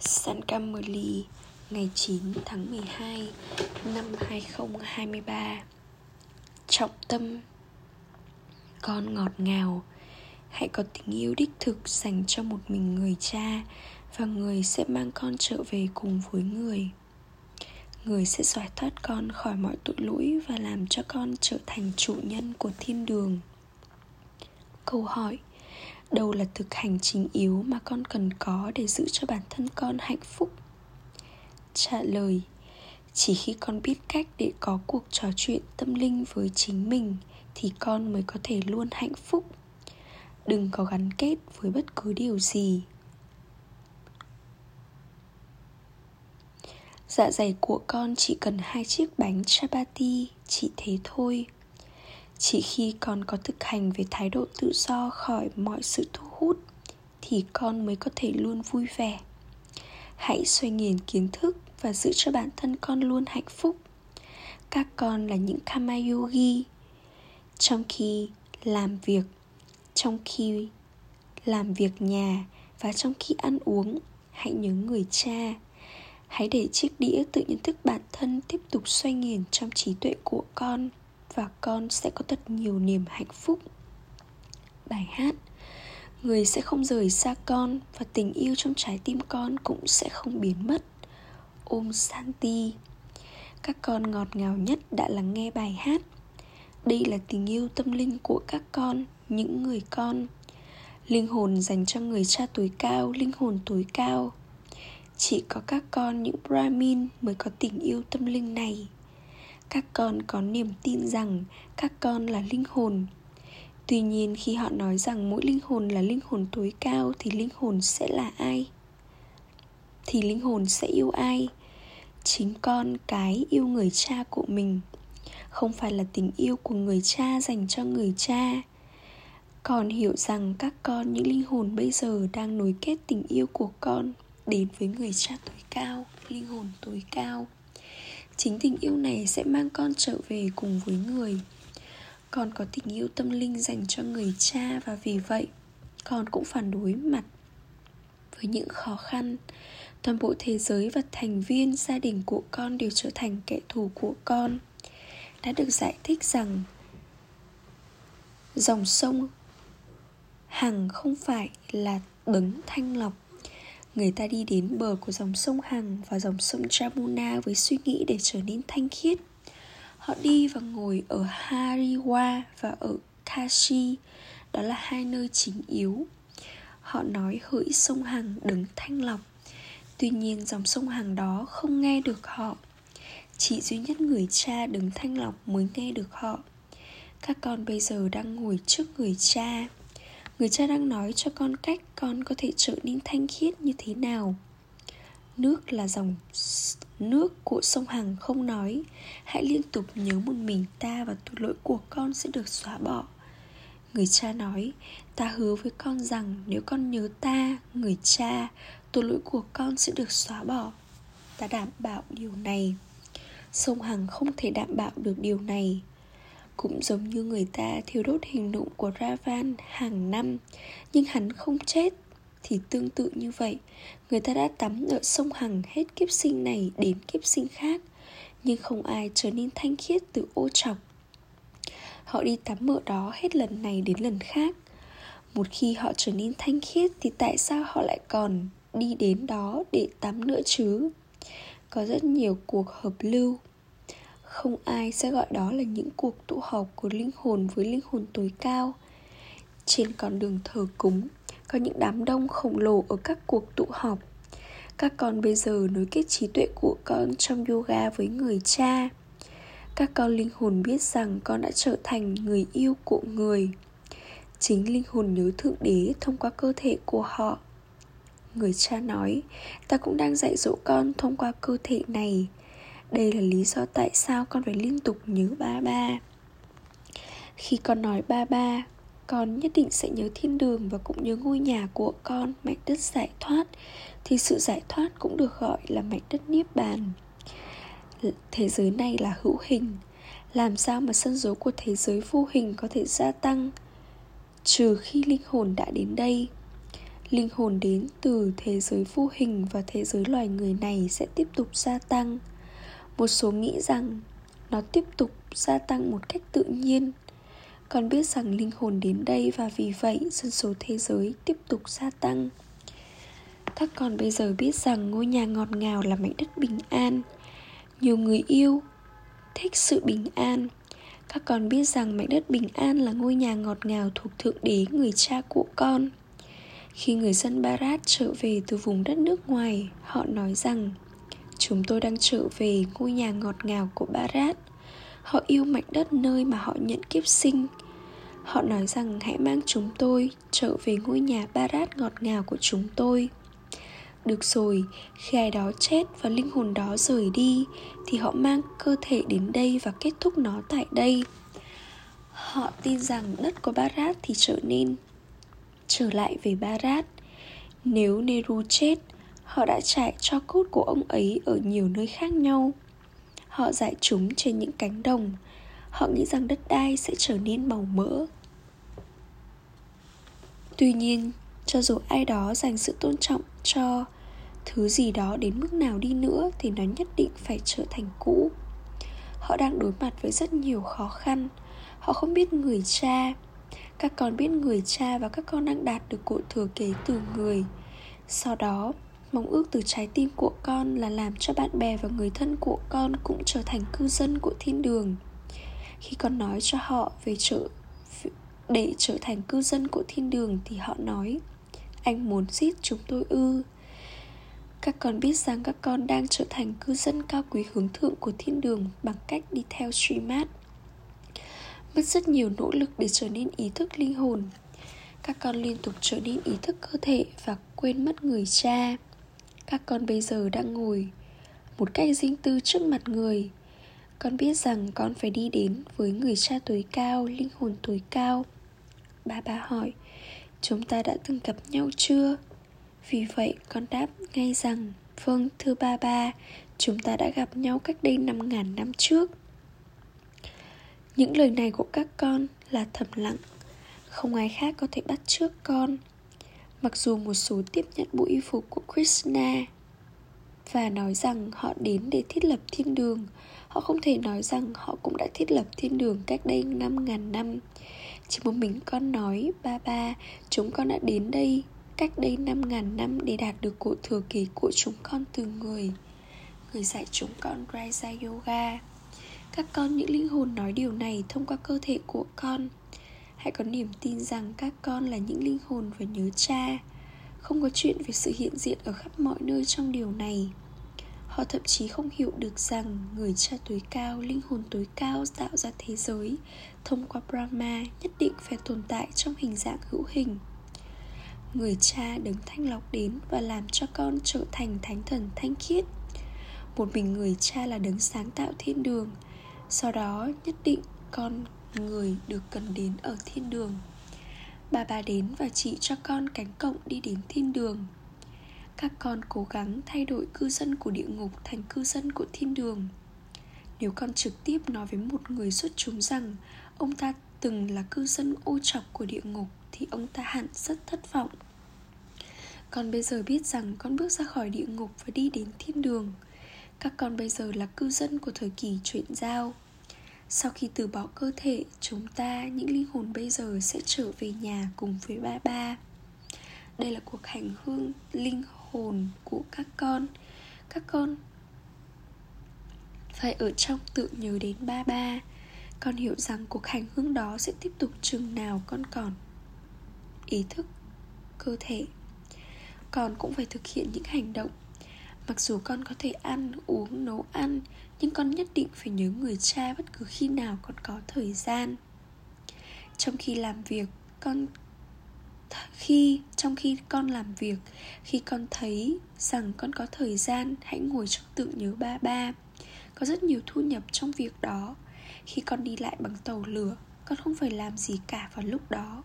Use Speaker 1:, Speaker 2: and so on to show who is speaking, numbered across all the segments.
Speaker 1: San Camberley ngày 9 tháng 12 năm 2023 Trọng tâm, Con ngọt ngào. Hãy có tình yêu đích thực dành cho một mình người cha Và người sẽ mang con trở về cùng với người. Người sẽ giải thoát con khỏi mọi tội lỗi Và làm cho con trở thành chủ nhân của thiên đường. Câu hỏi đâu là thực hành chính yếu mà con cần có để giữ cho bản thân con hạnh phúc? Trả lời, chỉ khi con biết cách để có cuộc trò chuyện tâm linh với chính mình thì con mới có thể luôn hạnh phúc. Đừng có gắn kết với bất cứ điều gì. Dạ dày của con chỉ cần hai chiếc bánh chapati, chỉ thế thôi chỉ khi con có thực hành về thái độ tự do khỏi mọi sự thu hút, thì con mới có thể luôn vui vẻ. Hãy xoay nghiền kiến thức và giữ cho bản thân con luôn hạnh phúc. Các con là những kama yogi. Trong khi làm việc, trong khi làm việc nhà và trong khi ăn uống, hãy nhớ người cha. Hãy để chiếc đĩa tự nhận thức bản thân tiếp tục xoay nghiền trong trí tuệ của con và con sẽ có thật nhiều niềm hạnh phúc. Bài hát, người sẽ không rời xa con và tình yêu trong trái tim con cũng sẽ không biến mất. Ôm santi. Các con ngọt ngào nhất đã lắng nghe bài hát. Đây là tình yêu tâm linh của các con, những người con. Linh hồn dành cho người cha tuổi cao, linh hồn tối cao. Chỉ có các con, những brahmin mới có tình yêu tâm linh này các con có niềm tin rằng các con là linh hồn. Tuy nhiên, khi họ nói rằng mỗi linh hồn là linh hồn tối cao, thì linh hồn sẽ là ai? Thì linh hồn sẽ yêu ai? Chính con, cái yêu người cha của mình, không phải là tình yêu của người cha dành cho người cha. Còn hiểu rằng các con, những linh hồn bây giờ đang nối kết tình yêu của con đến với người cha tối cao, linh hồn tối cao chính tình yêu này sẽ mang con trở về cùng với người. Con có tình yêu tâm linh dành cho người cha và vì vậy, con cũng phản đối mặt với những khó khăn. Toàn bộ thế giới và thành viên gia đình của con đều trở thành kẻ thù của con. Đã được giải thích rằng, dòng sông hằng không phải là đấng thanh lọc người ta đi đến bờ của dòng sông Hằng và dòng sông Jamuna với suy nghĩ để trở nên thanh khiết. Họ đi và ngồi ở Hariwa và ở Kashi, đó là hai nơi chính yếu. Họ nói hỡi sông Hằng đứng thanh lọc. Tuy nhiên dòng sông Hằng đó không nghe được họ. Chỉ duy nhất người cha đứng thanh lọc mới nghe được họ. Các con bây giờ đang ngồi trước người cha người cha đang nói cho con cách con có thể trở nên thanh khiết như thế nào. Nước là dòng nước của sông hằng không nói. Hãy liên tục nhớ một mình ta và tội lỗi của con sẽ được xóa bỏ. Người cha nói, ta hứa với con rằng nếu con nhớ ta, người cha, tội lỗi của con sẽ được xóa bỏ. Ta đảm bảo điều này. Sông hằng không thể đảm bảo được điều này cũng giống như người ta thiêu đốt hình nụ của Ravan hàng năm, Nhưng hắn không chết. Thì tương tự như vậy, Người ta đã tắm ở sông Hằng hết kiếp sinh này đến kiếp sinh khác, Nhưng không ai trở nên thanh khiết từ ô trọc. Họ đi tắm ở đó hết lần này đến lần khác. Một khi họ trở nên thanh khiết Thì tại sao họ lại còn đi đến đó để tắm nữa chứ? Có rất nhiều cuộc hợp lưu không ai sẽ gọi đó là những cuộc tụ họp của linh hồn với linh hồn tối cao. Trên con đường thờ cúng, có những đám đông khổng lồ ở các cuộc tụ họp. Các con bây giờ nối kết trí tuệ của con trong yoga với người cha. Các con linh hồn biết rằng con đã trở thành người yêu của người. Chính linh hồn nhớ thượng đế thông qua cơ thể của họ. Người cha nói, ta cũng đang dạy dỗ con thông qua cơ thể này đây là lý do tại sao con phải liên tục nhớ ba ba. Khi con nói ba ba, Con nhất định sẽ nhớ thiên đường và cũng nhớ ngôi nhà của con, Mảnh đất giải thoát. Thì sự giải thoát cũng được gọi là mảnh đất niết bàn. Thế giới này là hữu hình. Làm sao mà sân dấu của thế giới vô hình có thể gia tăng? Trừ khi linh hồn đã đến đây. Linh hồn đến từ thế giới vô hình và thế giới loài người này sẽ tiếp tục gia tăng một số nghĩ rằng nó tiếp tục gia tăng một cách tự nhiên. Con biết rằng linh hồn đến đây và vì vậy dân số thế giới tiếp tục gia tăng. Các con bây giờ biết rằng ngôi nhà ngọt ngào là mảnh đất bình an. Nhiều người yêu thích sự bình an. Các con biết rằng mảnh đất bình an là ngôi nhà ngọt ngào thuộc thượng đế, người cha của con. Khi người dân barat trở về từ vùng đất nước ngoài, họ nói rằng chúng tôi đang trở về ngôi nhà ngọt ngào của barat họ yêu mảnh đất nơi mà họ nhận kiếp sinh. Họ nói rằng hãy mang chúng tôi trở về ngôi nhà barat ngọt ngào của chúng tôi. Được rồi, khi ai đó chết và linh hồn đó rời đi Thì họ mang cơ thể đến đây và kết thúc nó tại đây. Họ tin rằng đất của Barat thì trở nên Trở lại về Barat Nếu Nehru chết Họ đã trải cho cốt của ông ấy ở nhiều nơi khác nhau. Họ giải chúng trên những cánh đồng. Họ nghĩ rằng đất đai sẽ trở nên màu mỡ. Tuy nhiên, cho dù ai đó dành sự tôn trọng cho thứ gì đó đến mức nào đi nữa thì nó nhất định phải trở thành cũ. Họ đang đối mặt với rất nhiều khó khăn. Họ không biết người cha. Các con biết người cha và các con đang đạt được của thừa kế từ người. Sau đó mong ước từ trái tim của con là làm cho bạn bè và người thân của con cũng trở thành cư dân của thiên đường khi con nói cho họ về trở để trở thành cư dân của thiên đường thì họ nói, anh muốn giết chúng tôi ư các con biết rằng các con đang trở thành cư dân cao quý hướng thượng của thiên đường bằng cách đi theo Srimad. Mất rất nhiều nỗ lực để trở nên ý thức linh hồn. Các con liên tục trở nên ý thức cơ thể và quên mất người cha. Các con bây giờ đang ngồi một cách riêng tư trước mặt người. Con biết rằng con phải đi đến với người cha tối cao, linh hồn tối cao. Ba ba hỏi, chúng ta đã từng gặp nhau chưa? Vì vậy con đáp ngay rằng Vâng thưa ba ba Chúng ta đã gặp nhau cách đây năm ngàn năm trước Những lời này của các con là thầm lặng Không ai khác có thể bắt trước con Mặc dù một số tiếp nhận bộ y phục của Krishna Và nói rằng họ đến để thiết lập thiên đường Họ không thể nói rằng họ cũng đã thiết lập thiên đường cách đây 5.000 năm. Chỉ một mình con nói Ba ba, chúng con đã đến đây cách đây 5.000 năm để đạt được cội thừa kế của chúng con từ người. Người dạy chúng con Raja Yoga. Các con những linh hồn nói điều này thông qua cơ thể của con. Hãy có niềm tin rằng các con là những linh hồn và nhớ cha. Không có chuyện về sự hiện diện ở khắp mọi nơi trong điều này. Họ thậm chí không hiểu được rằng người cha tối cao, linh hồn tối cao tạo ra thế giới thông qua Brahma nhất định phải tồn tại trong hình dạng hữu hình. Người cha đứng thanh lọc đến và làm cho con trở thành thánh thần thanh khiết. Một mình người cha là đấng sáng tạo thiên đường. Sau đó nhất định con người được cần đến ở thiên đường. Bà bà đến và chỉ cho con cánh cổng đi đến thiên đường. Các con cố gắng thay đổi cư dân của địa ngục thành cư dân của thiên đường. Nếu con trực tiếp nói với một người xuất chúng rằng ông ta từng là cư dân ô trọc của địa ngục thì ông ta hẳn rất thất vọng. Con bây giờ biết rằng con bước ra khỏi địa ngục và đi đến thiên đường. Các con bây giờ là cư dân của thời kỳ chuyển giao sau khi từ bỏ cơ thể, chúng ta, những linh hồn bây giờ sẽ trở về nhà cùng với ba ba. Đây là cuộc hành hương linh hồn của các con. Các con phải ở trong tự nhớ đến ba ba. Con hiểu rằng cuộc hành hương đó sẽ tiếp tục chừng nào con còn ý thức, cơ thể. Con cũng phải thực hiện những hành động mặc dù con có thể ăn uống nấu ăn nhưng con nhất định phải nhớ người cha bất cứ khi nào con có thời gian. Trong khi làm việc con khi trong khi con làm việc khi con thấy rằng con có thời gian hãy ngồi trong tượng nhớ ba ba. Có rất nhiều thu nhập trong việc đó. Khi con đi lại bằng tàu lửa con không phải làm gì cả vào lúc đó.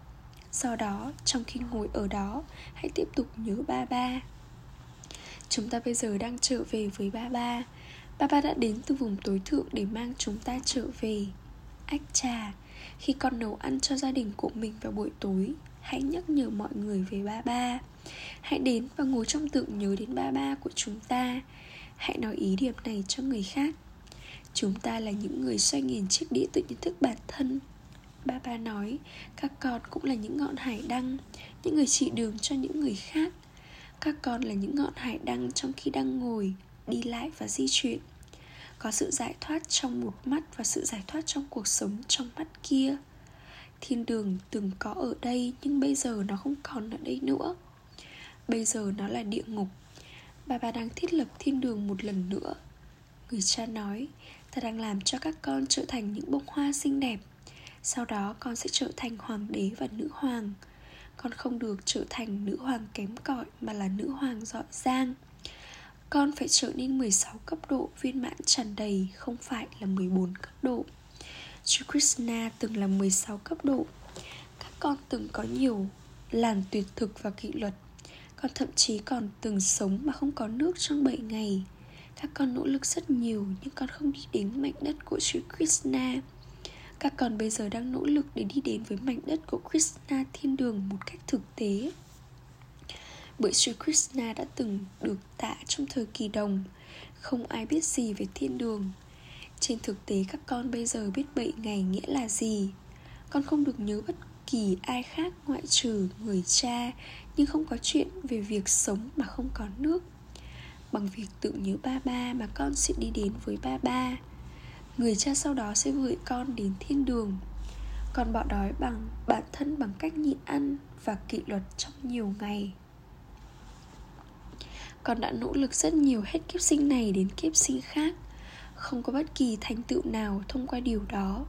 Speaker 1: Do đó, trong khi ngồi ở đó, hãy tiếp tục nhớ ba ba. Chúng ta bây giờ đang trở về với ba ba. Ba ba đã đến từ vùng tối thượng để mang chúng ta trở về. Ách trà Khi con nấu ăn cho gia đình của mình vào buổi tối, Hãy nhắc nhở mọi người về ba ba. Hãy đến và ngồi trong tượng nhớ đến ba ba của chúng ta. Hãy nói ý điểm này cho người khác. Chúng ta là những người xoay nghìn chiếc đĩa tự nhận thức bản thân. Ba ba nói, Các con cũng là những ngọn hải đăng, Những người chỉ đường cho những người khác. Các con là những ngọn hải đăng trong khi đang ngồi, Đi lại và di chuyển. Có sự giải thoát trong một mắt Và sự giải thoát trong cuộc sống trong mắt kia. Thiên đường từng có ở đây, Nhưng bây giờ nó không còn ở đây nữa. Bây giờ nó là địa ngục. Bà bà đang thiết lập thiên đường một lần nữa. Người cha nói, Ta đang làm cho các con trở thành những bông hoa xinh đẹp. Sau đó con sẽ trở thành hoàng đế và nữ hoàng. Con không được trở thành nữ hoàng kém cỏi Mà là nữ hoàng giỏi giang. Con phải trở nên 16 cấp độ, viên mãn tràn đầy, Không phải là 14 cấp độ. Chú Krishna từng là 16 cấp độ. Các con từng có nhiều làn tuyệt thực và kỷ luật. Con thậm chí còn từng sống mà không có nước trong 7 ngày. Các con nỗ lực rất nhiều, nhưng con không đi đến mảnh đất của Sri Krishna. Các con bây giờ đang nỗ lực để đi đến với mảnh đất của Krishna thiên đường một cách thực tế. Bởi Sri Krishna đã từng được tạ trong thời kỳ đồng, Không ai biết gì về thiên đường. Trên thực tế, các con bây giờ biết bậy ngày nghĩa là gì. Con không được nhớ bất kỳ ai khác ngoại trừ người cha, Nhưng không có chuyện về việc sống mà không có nước. Bằng việc tự nhớ ba ba mà con sẽ đi đến với ba ba Người cha sau đó sẽ gửi con đến thiên đường. Con bỏ đói bằng bản thân bằng cách nhịn ăn và kỷ luật trong nhiều ngày. Con đã nỗ lực rất nhiều hết kiếp sinh này đến kiếp sinh khác. Không có bất kỳ thành tựu nào thông qua điều đó.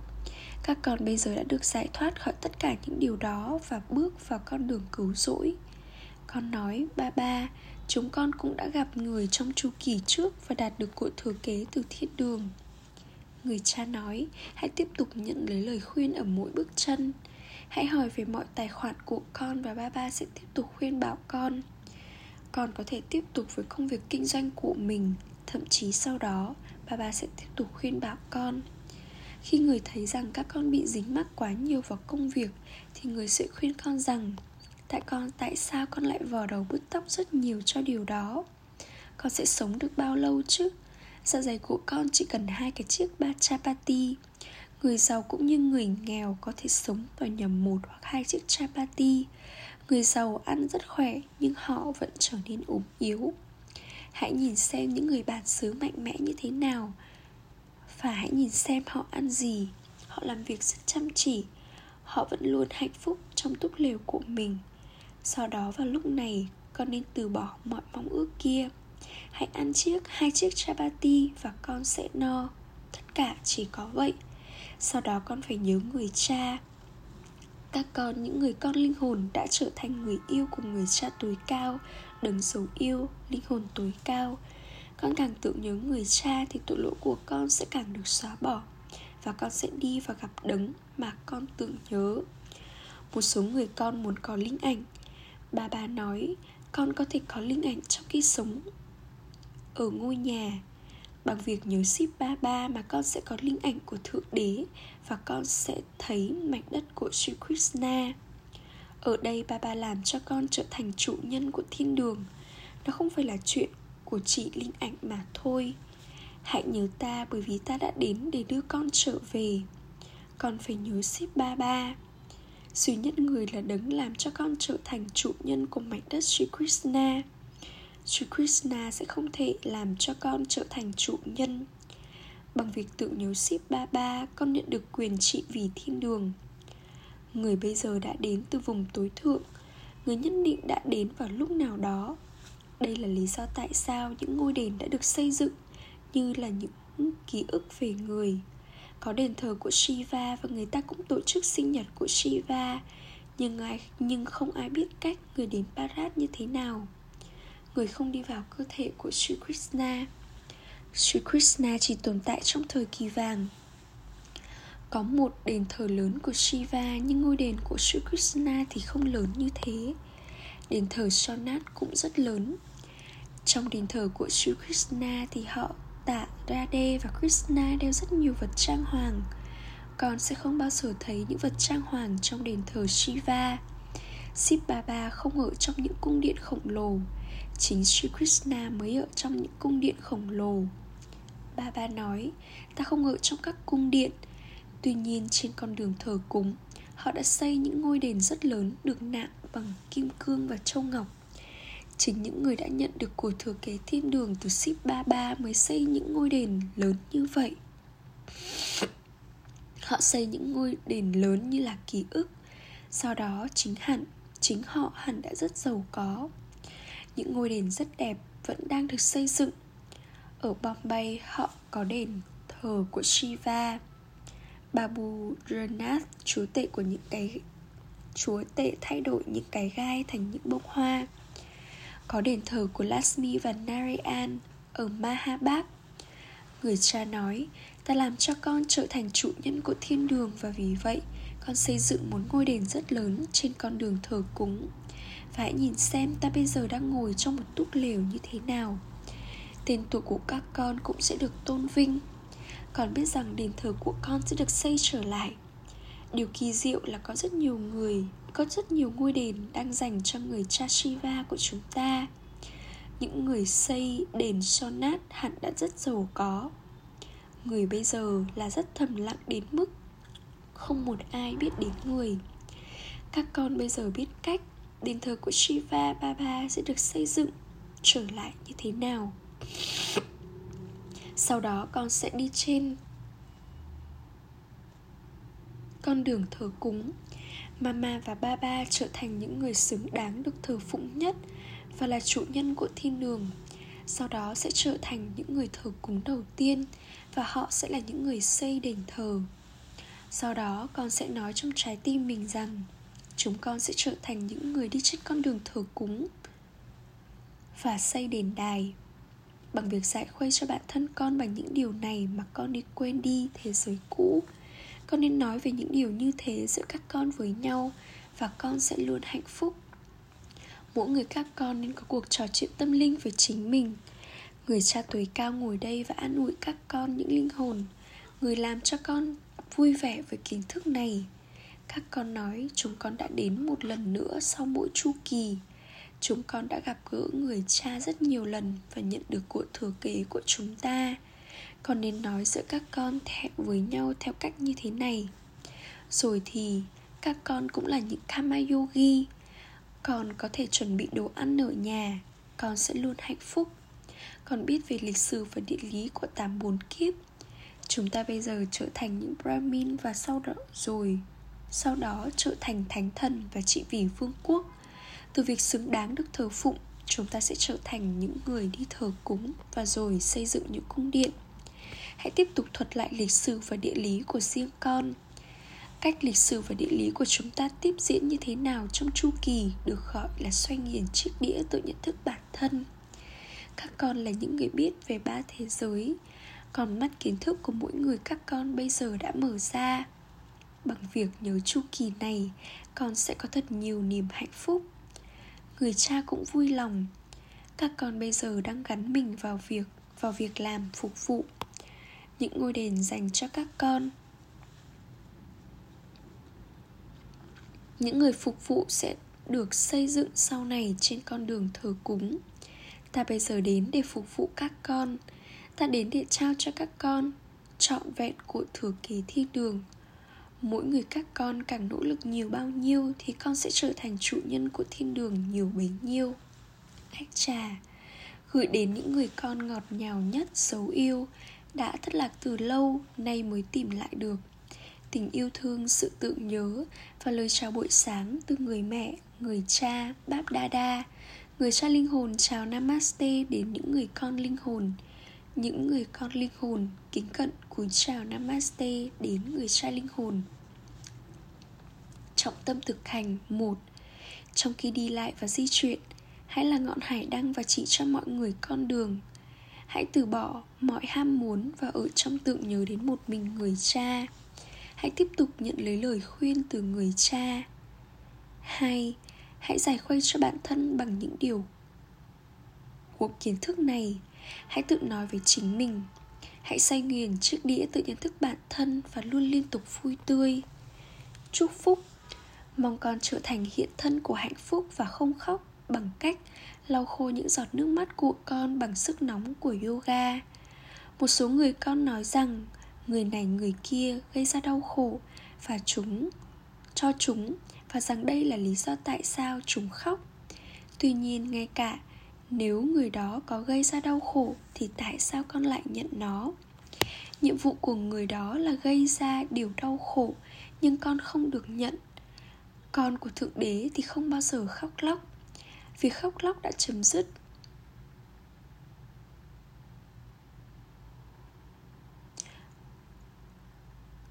Speaker 1: Các con bây giờ đã được giải thoát khỏi tất cả những điều đó và bước vào con đường cứu rỗi. Con nói, ba ba, chúng con cũng đã gặp người trong chu kỳ trước và đạt được cội thừa kế từ thiên đường người cha nói, hãy tiếp tục nhận lấy lời khuyên ở mỗi bước chân. Hãy hỏi về mọi tài khoản của con và ba ba sẽ tiếp tục khuyên bảo con. Con có thể tiếp tục với công việc kinh doanh của mình, thậm chí sau đó, ba ba sẽ tiếp tục khuyên bảo con. Khi người thấy rằng các con bị dính mắc quá nhiều vào công việc, thì người sẽ khuyên con rằng, tại con, tại sao con lại vò đầu bứt tóc rất nhiều cho điều đó? Con sẽ sống được bao lâu chứ? Dạ dày của con chỉ cần hai cái chiếc ba chapati. Người giàu cũng như người nghèo có thể sống vào nhầm một hoặc hai chiếc chapati. Người giàu ăn rất khỏe, nhưng họ vẫn trở nên ốm yếu. Hãy nhìn xem những người bản xứ mạnh mẽ như thế nào. Và hãy nhìn xem họ ăn gì. Họ làm việc rất chăm chỉ. Họ vẫn luôn hạnh phúc trong túp lều của mình. Sau đó vào lúc này, Con nên từ bỏ mọi mong ước kia. Hãy ăn chiếc, hai chiếc chapati Và con sẽ no. Tất cả chỉ có vậy. Sau đó con phải nhớ người cha. Các con, những người con linh hồn đã trở thành người yêu của người cha tối cao, đấng dấu yêu, linh hồn tối cao. Con càng tưởng nhớ người cha thì tội lỗi của con sẽ càng được xóa bỏ và con sẽ đi và gặp đấng mà con tưởng nhớ. Một số người con muốn có linh ảnh. Bà bà nói, con có thể có linh ảnh trong khi sống ở ngôi nhà. Bằng việc nhớ ship ba ba mà con sẽ có linh ảnh của thượng đế và con sẽ thấy mảnh đất của Sri Krishna. Ở đây ba ba làm cho con trở thành chủ nhân của thiên đường. Nó không phải là chuyện của chị linh ảnh mà thôi. Hãy nhớ ta bởi vì ta đã đến để đưa con trở về. Con phải nhớ ship ba ba. Duy nhất người là đấng làm cho con trở thành chủ nhân của mảnh đất Sri Krishna. Chúa Krishna sẽ không thể làm cho con trở thành chủ nhân. Bằng việc tự nhớ ship ba ba, Con nhận được quyền trị vì thiên đường. Người bây giờ đã đến từ vùng tối thượng. Người nhất định đã đến vào lúc nào đó. Đây là lý do tại sao những ngôi đền đã được xây dựng, Như là những ký ức về người. Có đền thờ của Shiva và người ta cũng tổ chức sinh nhật của Shiva, Nhưng ai, nhưng không ai biết cách người đến Parat như thế nào. Người không đi vào cơ thể của Sri Krishna. Sri Krishna chỉ tồn tại trong thời kỳ vàng. Có một đền thờ lớn của Shiva, Nhưng ngôi đền của Sri Krishna thì không lớn như thế. Đền thờ Sonat cũng rất lớn. Trong đền thờ của Sri Krishna thì họ tạ Radhe và Krishna đeo rất nhiều vật trang hoàng. Con sẽ không bao giờ thấy những vật trang hoàng trong đền thờ Shiva. Ship Baba không ở trong những cung điện khổng lồ. Chính Sri Krishna mới ở trong những cung điện khổng lồ. Baba nói Ta không ở trong các cung điện. Tuy nhiên trên con đường thờ cúng Họ đã xây những ngôi đền rất lớn Được nạm bằng kim cương và châu ngọc. Chính những người đã nhận được của thừa kế thiên đường từ Ship Baba mới xây những ngôi đền lớn như vậy. Họ xây những ngôi đền lớn như là ký ức. Sau đó chính hẳn, chính họ hẳn đã rất giàu có. Những ngôi đền rất đẹp vẫn đang được xây dựng. Ở Bombay họ có đền thờ của Shiva. Babu Ranath, chúa tể của những cái chúa tể thay đổi những cái gai thành những bông hoa. Có đền thờ của Lasmi và Narayan ở Mahabad. Người cha nói, ta làm cho con trở thành chủ nhân của thiên đường và vì vậy con xây dựng một ngôi đền rất lớn trên con đường thờ cúng. Và hãy nhìn xem ta bây giờ đang ngồi trong một túp lều như thế nào. Tên tuổi của các con cũng sẽ được tôn vinh. còn biết rằng đền thờ của con sẽ được xây trở lại. Điều kỳ diệu là có rất nhiều người, có rất nhiều ngôi đền đang dành cho người cha Shiva của chúng ta Những người xây đền Sonat hẳn đã rất giàu có Người bây giờ là rất thầm lặng đến mức không một ai biết đến người Các con bây giờ biết cách Đền thờ của Shiva Baba sẽ được xây dựng Trở lại như thế nào Sau đó con sẽ đi trên con đường thờ cúng Mama và Baba trở thành những người xứng đáng được thờ phụng nhất và là chủ nhân của thiên đường. Sau đó sẽ trở thành những người thờ cúng đầu tiên và họ sẽ là những người xây đền thờ. Sau đó, con sẽ nói trong trái tim mình rằng, chúng con sẽ trở thành những người đi trên con đường thờ cúng và xây đền đài. Bằng việc dạy khuây cho bản thân con bằng những điều này mà con đi quên đi thế giới cũ. Con nên nói về những điều như thế giữa các con với nhau và con sẽ luôn hạnh phúc. Mỗi người các con nên có cuộc trò chuyện tâm linh với chính mình. Người cha tuổi cao ngồi đây và an ủi các con những linh hồn. Người làm cho con vui vẻ với kiến thức này. Các con nói chúng con đã đến một lần nữa sau mỗi chu kỳ. Chúng con đã gặp gỡ người cha rất nhiều lần và nhận được của thừa kế của chúng ta. Còn nên nói giữa các con thẹn với nhau theo cách như thế này. Rồi thì, các con cũng là những kama yogi. Con có thể chuẩn bị đồ ăn ở nhà. Con sẽ luôn hạnh phúc. Con biết về lịch sử và địa lý của tám bốn kiếp chúng ta bây giờ trở thành những brahmin và sau đó, rồi, sau đó trở thành thánh thần và trị vì vương quốc. Từ việc xứng đáng được thờ phụng, chúng ta sẽ trở thành những người đi thờ cúng và rồi xây dựng những cung điện. Hãy tiếp tục thuật lại lịch sử và địa lý của riêng con. Cách lịch sử và địa lý của chúng ta tiếp diễn như thế nào trong chu kỳ được gọi là xoay nghiền chiếc đĩa tự nhận thức bản thân. Các con là những người biết về ba thế giới còn mắt kiến thức của mỗi người các con bây giờ đã mở ra. Bằng việc nhớ chu kỳ này, con sẽ có thật nhiều niềm hạnh phúc. Người cha cũng vui lòng. Các con bây giờ đang gắn mình vào việc vào việc làm phục vụ. Những ngôi đền dành cho các con. Những người phục vụ sẽ được xây dựng sau này trên con đường thờ cúng. Ta bây giờ đến để phục vụ các con ta đến để trao cho các con, trọn vẹn của thừa kế thiên đường. Mỗi người các con càng nỗ lực nhiều bao nhiêu thì con sẽ trở thành chủ nhân của thiên đường nhiều bấy nhiêu. Ách trà, gửi đến những người con ngọt ngào nhất xấu yêu, đã thất lạc từ lâu, nay mới tìm lại được. Tình yêu thương, sự tượng nhớ và lời chào buổi sáng từ người mẹ, người cha báp đa đa. Người cha linh hồn chào namaste đến những người con linh hồn những người con linh hồn kính cận cúi chào namaste đến người cha linh hồn. Trọng tâm thực hành một. Trong khi đi lại và di chuyển, hãy là ngọn hải đăng và chỉ cho mọi người con đường. Hãy từ bỏ mọi ham muốn và ở trong tượng nhớ đến một mình người cha. Hãy tiếp tục nhận lấy lời khuyên từ người cha. Hai, hãy giải khuây cho bản thân bằng những điều của kiến thức này hãy tự nói với chính mình hãy say nghiền chiếc đĩa tự nhận thức bản thân và luôn liên tục vui tươi chúc phúc Mong con trở thành hiện thân của hạnh phúc và không khóc bằng cách lau khô những giọt nước mắt của con bằng sức nóng của yoga. Một số người con nói rằng, người này, người kia gây ra đau khổ và chúng, cho chúng và rằng đây là lý do tại sao chúng khóc. Tuy nhiên, ngay cả nếu người đó có gây ra đau khổ, thì tại sao con lại nhận nó? Nhiệm vụ của người đó là gây ra điều đau khổ, nhưng con không được nhận. Con của thượng đế thì không bao giờ khóc lóc. Vì khóc lóc đã chấm dứt.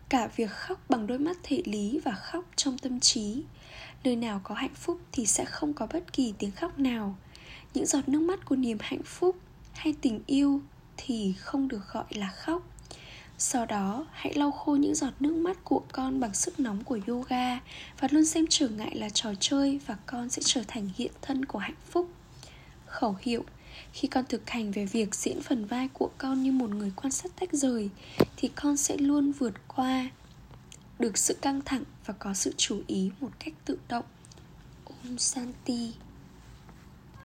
Speaker 1: Cả việc khóc bằng đôi mắt thể lý và khóc trong tâm trí. Nơi nào có hạnh phúc thì sẽ không có bất kỳ tiếng khóc nào những giọt nước mắt của niềm hạnh phúc hay tình yêu thì không được gọi là khóc sau đó, hãy lau khô những giọt nước mắt của con bằng sức nóng của yoga và luôn xem trở ngại là trò chơi và con sẽ trở thành hiện thân của hạnh phúc. Khẩu hiệu khi con thực hành về việc diễn phần vai của con như một người quan sát tách rời thì con sẽ luôn vượt qua được sự căng thẳng và có sự chú ý một cách tự động. Om Santi